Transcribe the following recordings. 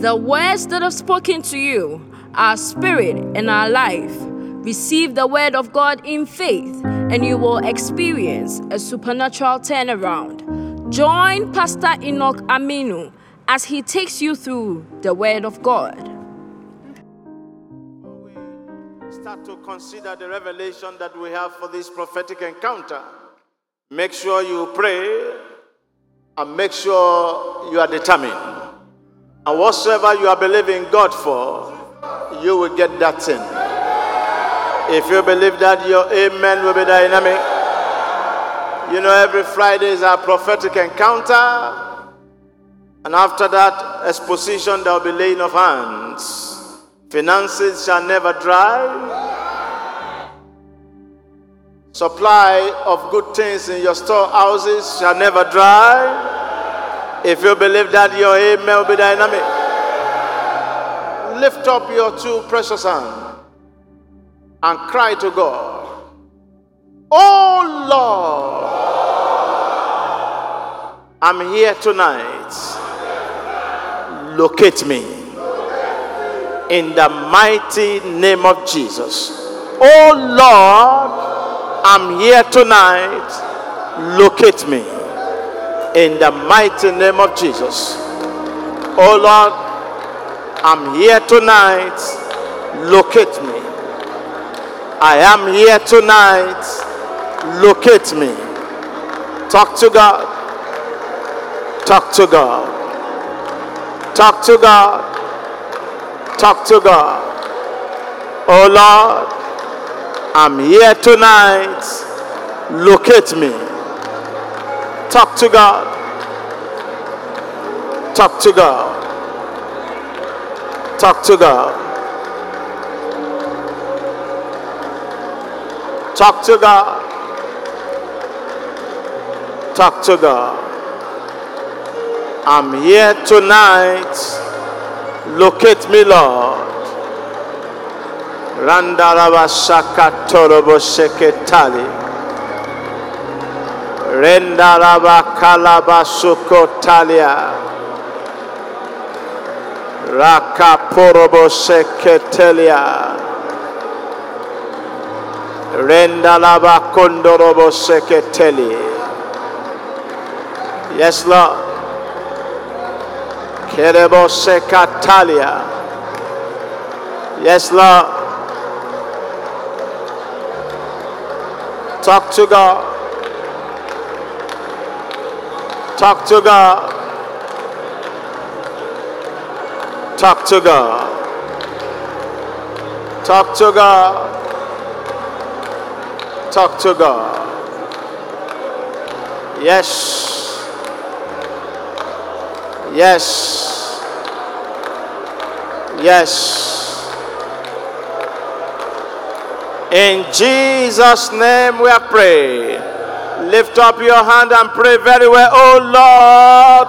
The words that I've spoken to you are spirit and are life. Receive the word of God in faith, and you will experience a supernatural turnaround. Join Pastor Enoch Aminu as he takes you through the word of God. Start to consider the revelation that we have for this prophetic encounter. Make sure you pray and make sure you are determined. And whatsoever you are believing God for, you will get that thing. If you believe that, your amen will be dynamic. You know, every Friday is our prophetic encounter. And after that exposition, there will be laying of hands. Finances shall never dry. Supply of good things in your storehouses shall never dry. If you believe that, your amen will be dynamic. Lift up your two precious hands and cry to God. Oh Lord, I'm here tonight. Locate me in the mighty name of Jesus. Oh Lord, I'm here tonight. Locate me in the mighty name of Jesus. Oh Lord, I'm here tonight. Locate me. I am here tonight. Locate me. Talk to God. Talk to God. Talk to God. Talk to God. Oh Lord, I'm here tonight. Locate me Talk to God. Talk to God. Talk to God. Talk to God. Talk to God. I'm here tonight. Locate me, Lord. Randalava Shaka Torobo Sheketali. Rendaraba kalaba sukotalia. Raka porobo seketelia. Renda Rendalaba kondorobo seketeli. Yes, Lord. Kerebo sekatalia. Yes, Lord. Talk to God. Talk to God. Talk to God. Talk to God. Talk to God. Yes. Yes. Yes. In Jesus' name we are praying. Lift up your hand and pray very well. Oh Lord,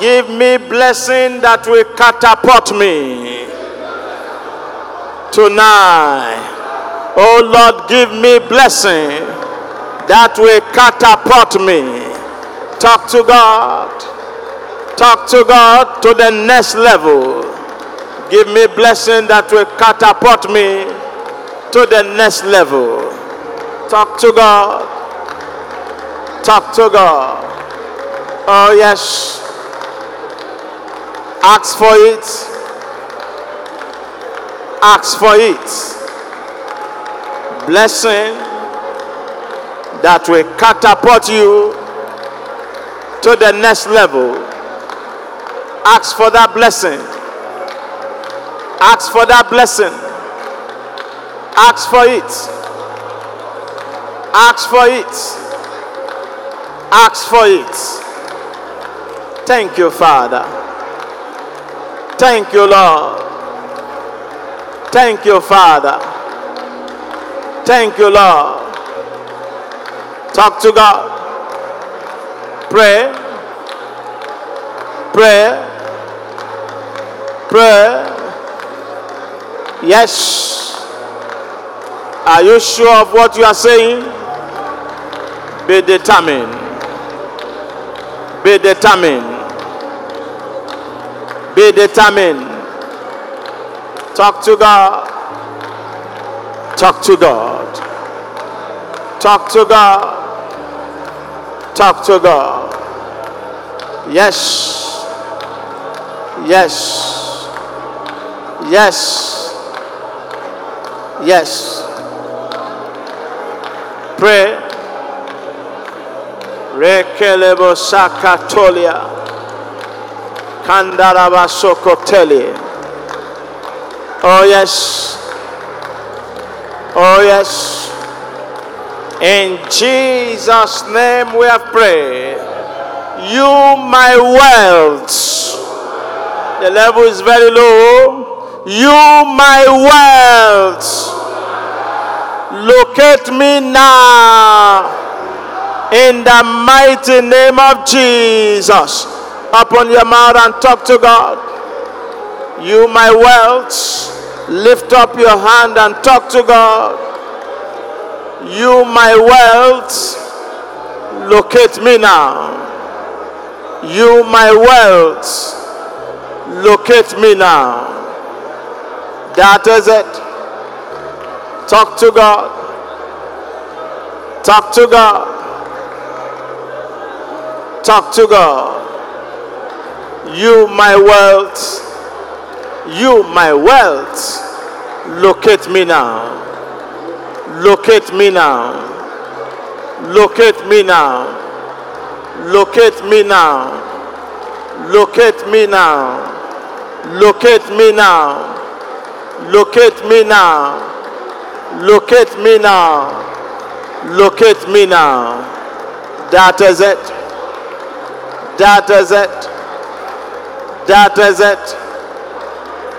give me blessing that will catapult me tonight. Oh Lord, give me blessing that will catapult me. Talk to God. Talk to God to the next level. Give me blessing that will catapult me to the next level. Talk to God. Talk to God. Oh, yes. Ask for it. Ask for it. Blessing that will catapult you to the next level. Ask for that blessing. Ask for that blessing. Ask for it. Ask for it. Ask for it. Thank you, Father. Thank you, Lord. Thank you, Father. Thank you, Lord. Talk to God. Pray. Pray. Pray. Yes. Are you sure of what you are saying? Be determined. Be determined. Be determined. Talk to God. Talk to God. Talk to God. Talk to God. Yes. Yes. Yes. Yes. Pray. Rekelebo sakatolia. Kandaraba sokoteli. Oh yes. Oh yes. In Jesus' name we have prayed. You, my wealth. The level is very low. You, my wealth. Locate me now. In the mighty name of Jesus. Open your mouth and talk to God. You, my wealth. Lift up your hand and talk to God. You, my wealth, locate me now. You, my wealth, locate me now. That is it. Talk to God. Talk to God. Talk to God. You, my wealth, you, my wealth, locate me now. Locate me now. Locate me now. Locate me now. Locate me now. Locate me now. Locate me now. Locate me now. Locate me now. That is it. That is it. That is it.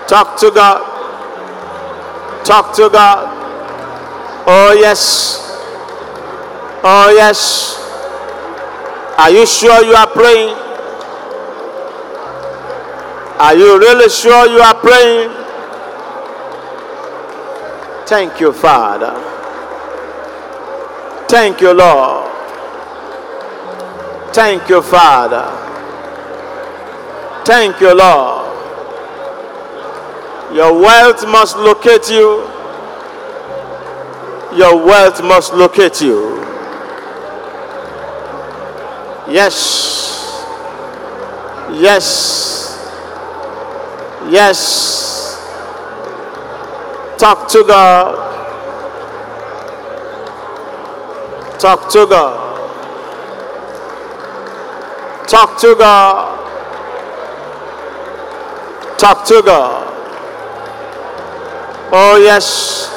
Talk to God. Talk to God. Oh, yes. Oh, yes. Are you sure you are praying? Are you really sure you are praying? Thank you, Father. Thank you, Lord. Thank you, Father. Thank you, Lord. Your wealth must locate you your wealth must locate you. Yes. Yes. Yes. Talk to God. Talk to God. Talk to God. Talk to God. Oh, yes.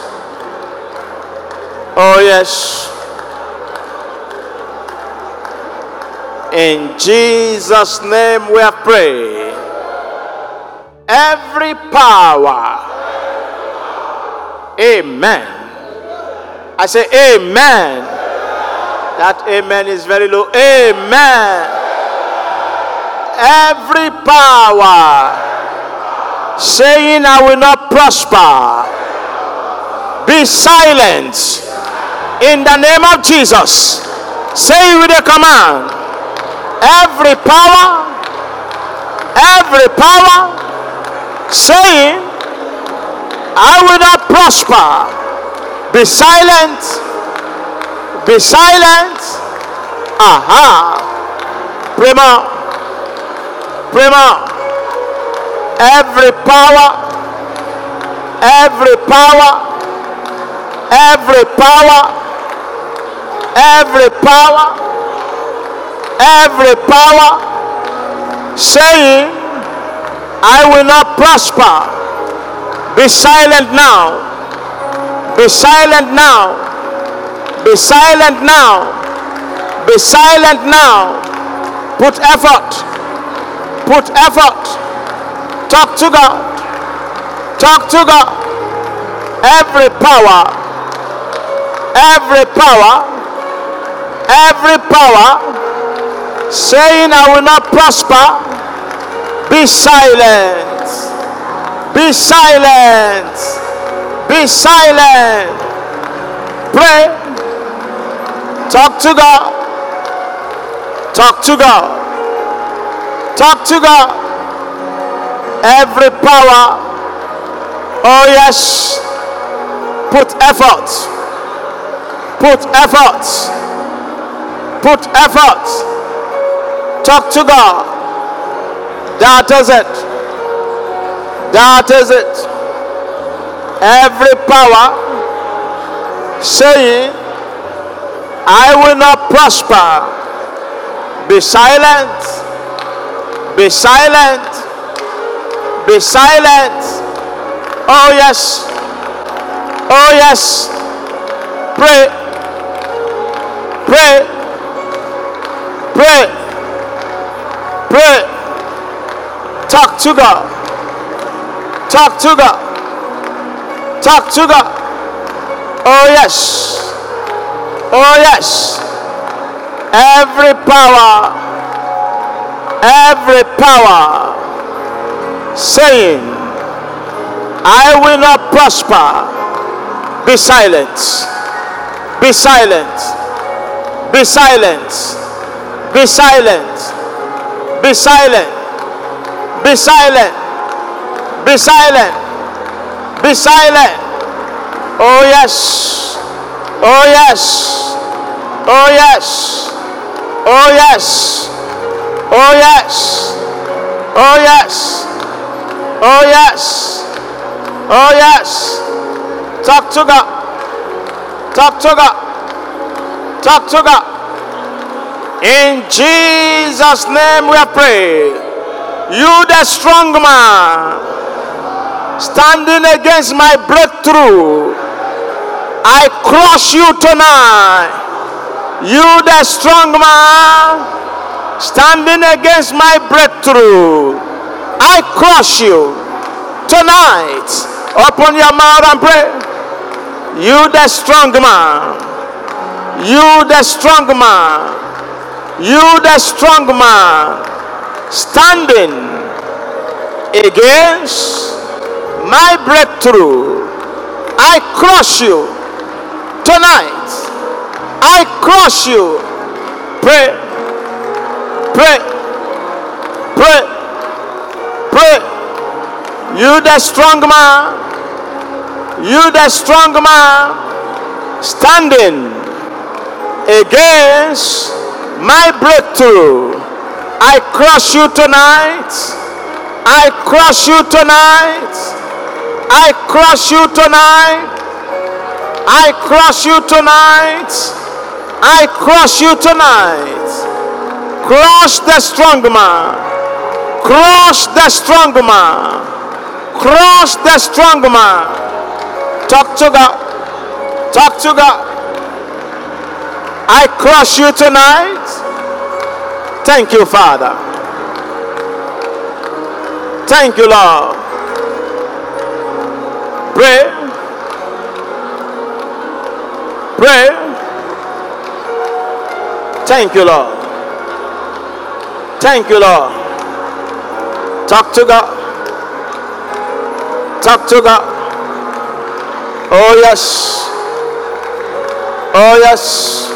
Oh, yes. In Jesus' name we have prayed. Every power. Amen. I say, Amen. That amen is very low. Amen. Every power saying, I will not prosper, be silent in the name of Jesus. Say with a command. Every power, every power saying, I will not prosper. Be silent. Be silent. Aha. Prima. Prima. Every power, every power, every power every power, every power saying, I will not prosper. Be silent now. Be silent now. Be silent now. Be silent now. Put effort. Put effort. Talk to God. Talk to God. Every power. Every power every power saying I will not prosper, be silent. Be silent. Be silent. Pray. Talk to God. Talk to God. Talk to God. Every power, oh yes, put effort, put effort, put effort. Talk to God. That is it. That is it. Every power saying, I will not prosper. Be silent. Be silent. Be silent. Oh, yes. Oh, yes. Pray. Pray. Pray. Pray. Talk to God. Talk to God. Talk to God. Oh, yes. Oh, yes. Every power, every power saying, I will not prosper, be silent. Be silent. Be silent. Be silent. Be silent. Be silent. Be silent. Be silent. Oh, yes. Oh, yes. Oh, yes. Oh, yes. Oh, yes. Oh, yes. Oh, yes. Oh, yes. Talk to God. Talk to God. Talk to God. In Jesus' name we pray. You, the strong man, standing against my breakthrough. I crush you tonight. You, the strong man, standing against my breakthrough. I crush you tonight. Open your mouth and pray. You, the strong man. You, the strong man. You, the strong man, standing against my breakthrough. I crush you tonight. I crush you. Pray. Pray. Pray. Pray. You the strong man. You the strong man standing against my breakthrough. I crush you tonight. I crush you tonight. I crush you tonight. I crush you tonight. I crush you tonight. Crush the strong man. Crush the strong man. Crush the strong man. Talk to God. Talk to God. I crush you tonight. Thank you, Father. Thank you, Lord. Pray. Pray. Thank you, Lord. Thank you, Lord. Talk to God. Talk to God. Oh, yes. Oh, yes.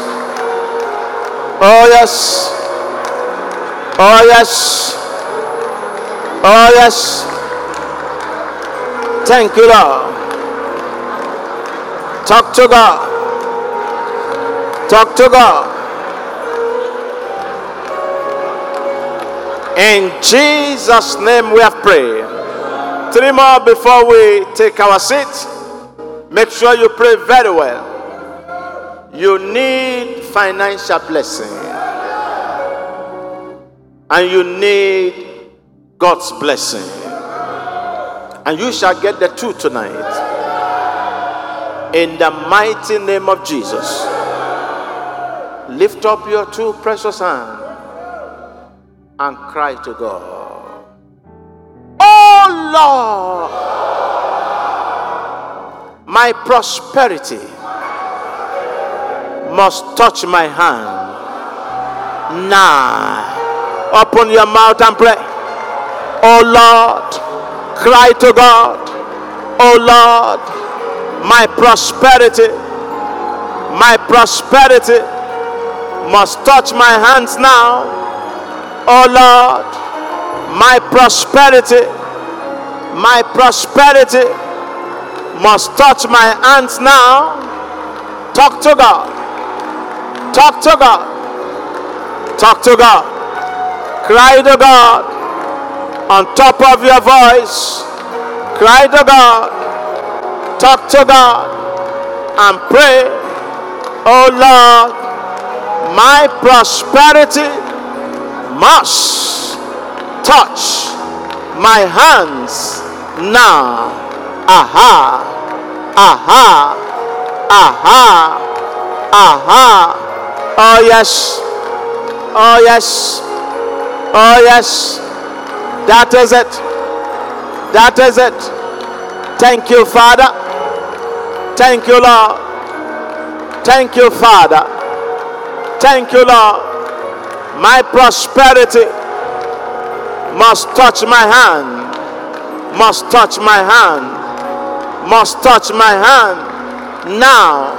Oh, yes. Oh, yes. Oh, yes. Thank you, Lord. Talk to God. Talk to God. In Jesus' name we have prayed. Three more before we take our seats. Make sure you pray very well. You need financial blessing. And you need God's blessing. And you shall get the two tonight. In the mighty name of Jesus. Lift up your two precious hands and cry to God. Oh Lord, my prosperity must touch my hand. Now, open your mouth and pray. Oh Lord, cry to God. Oh Lord, my prosperity, my prosperity must touch my hands now. Oh Lord, my prosperity My prosperity must touch my hands now. Talk to God. Talk to God. Talk to God. Cry to God on top of your voice. Cry to God. Talk to God and pray. Oh Lord, my prosperity must touch my hands now. Aha, aha, aha, aha. Oh, yes, oh, yes, oh, yes. That is it, that is it. Thank you, Father. Thank you, Lord. Thank you, Father. Thank you, Lord. My prosperity must touch my hand, must touch my hand, must touch my hand now.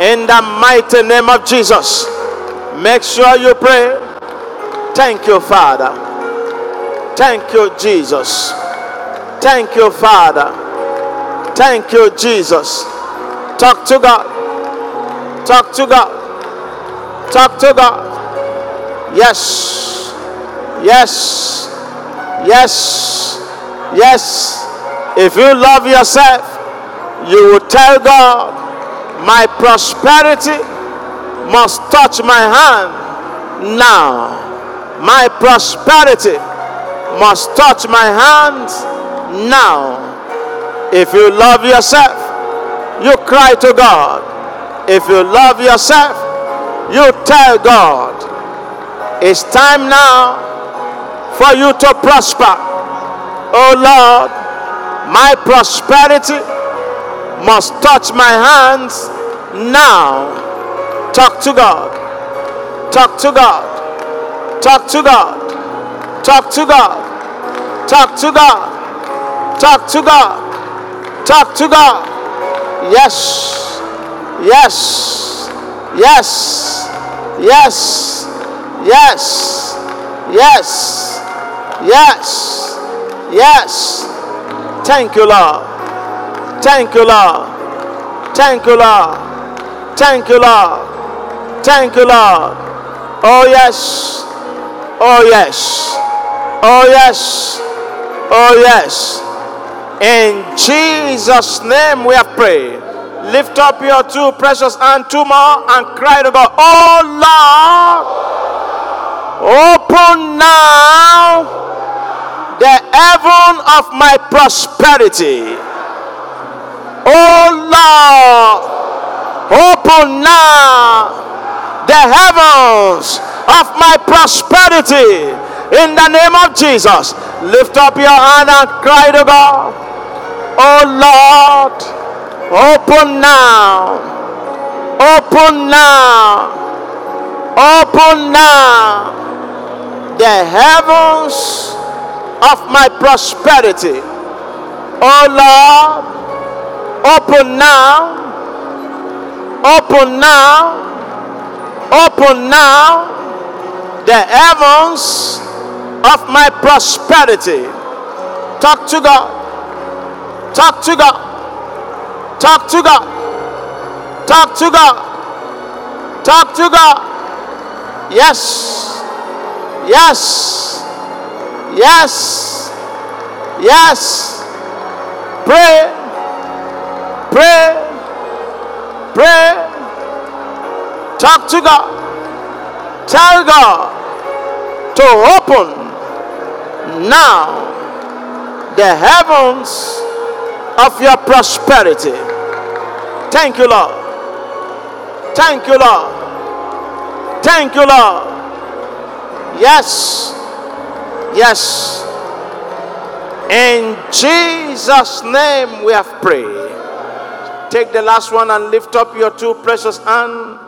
In the mighty name of Jesus, make sure you pray. Thank you, Father. Thank you, Jesus. Thank you, Father. Thank you, Jesus. Talk to God. Talk to God. Talk to God. Yes. Yes. Yes. Yes. If you love yourself, you will tell God, my prosperity must touch my hand now. My prosperity must touch my hands now. If you love yourself, you cry to God. If you love yourself, you tell God, it's time now for you to prosper. Oh Lord, my prosperity must touch my hands now. Talk to God. Talk to God. Talk to God. Talk to God. Talk to God. Talk to God. Talk to God. Yes. Yes. Yes. Yes. Yes. Yes. Yes. Yes. Thank you, Lord. Thank you, Lord. Thank you, Lord. Thank you, Lord. Thank you, Lord. Oh, yes. Oh, yes. Oh, yes. Oh, yes. In Jesus' name we have prayed. Lift up your two precious and two more and cry God. Oh Lord, open now the heaven of my prosperity. Oh Lord, open now the heavens of my prosperity in the name of Jesus. Lift up your hand and cry to God. Oh Lord, open now, open now, open now the heavens of my prosperity. Oh Lord, open now, open now, open now the heavens of my prosperity. Talk to God. Talk to God. Talk to God. Talk to God. Talk to God. Yes. Yes. Yes. Yes. Pray. Pray. Pray. Talk to God. Tell God to open now the heavens of your prosperity. Thank you, Lord. Thank you, Lord. Thank you, Lord. Yes. Yes. In Jesus' name we have prayed. Take the last one and lift up your two precious hands.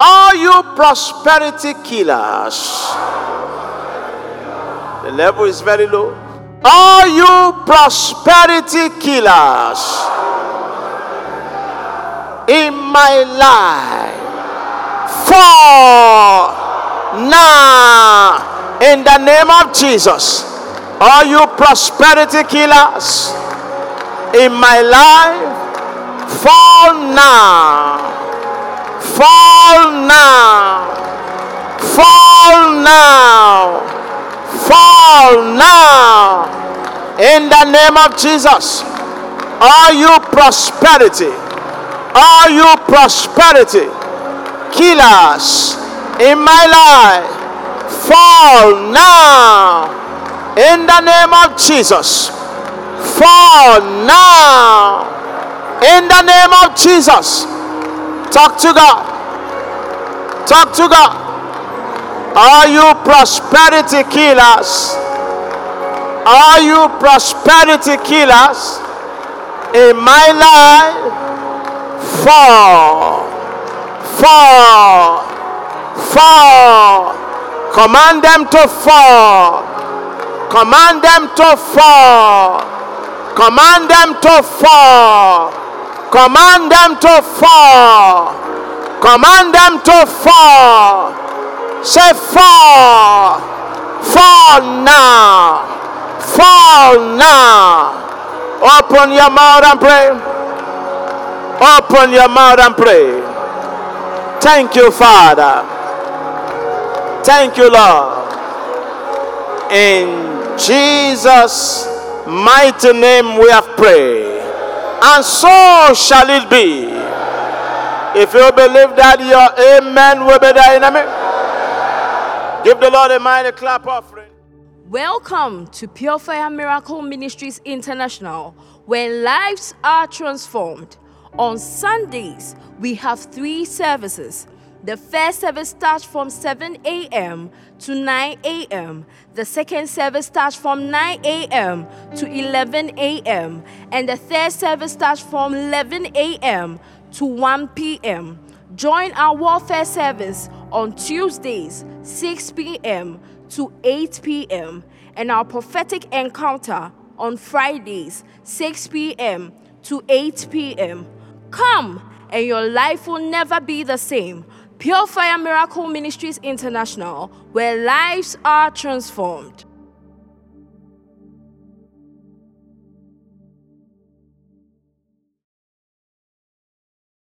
Are you prosperity killers? The level is very low. Are you prosperity killers? In my life. For now, in the name of Jesus, All you prosperity killers in my life, fall now. Fall now. Fall now. Fall now. In the name of Jesus. All you prosperity. All you prosperity killers in my life. Fall now. In the name of Jesus. Fall now. In the name of Jesus. Talk to God. Talk to God. Are you prosperity killers? Are you prosperity killers in my life? Fall. Fall. Fall. Command them to fall. Command them to fall. Command them to fall. Command them to fall. Command them to fall. Say fall. Fall now. Fall now. Open your mouth and pray. Open your mouth and pray. Thank you, Father. Thank you, Lord. In Jesus' mighty name we have prayed. And so shall it be. If you believe that, your amen will be dynamic. Give the Lord a mighty clap offering. Welcome to Pure Fire Miracle Ministries International, where lives are transformed. On Sundays, we have three services. The first service starts from 7 a.m. to 9 a.m. The second service starts from 9 a.m. to 11 a.m. And the third service starts from 11 a.m. to 1 p.m. Join our warfare service on Tuesdays, 6 p.m. to 8 p.m. and our prophetic encounter on Fridays, 6 p.m. to 8 p.m. Come and your life will never be the same. Pure Fire Miracle Ministries International, where lives are transformed.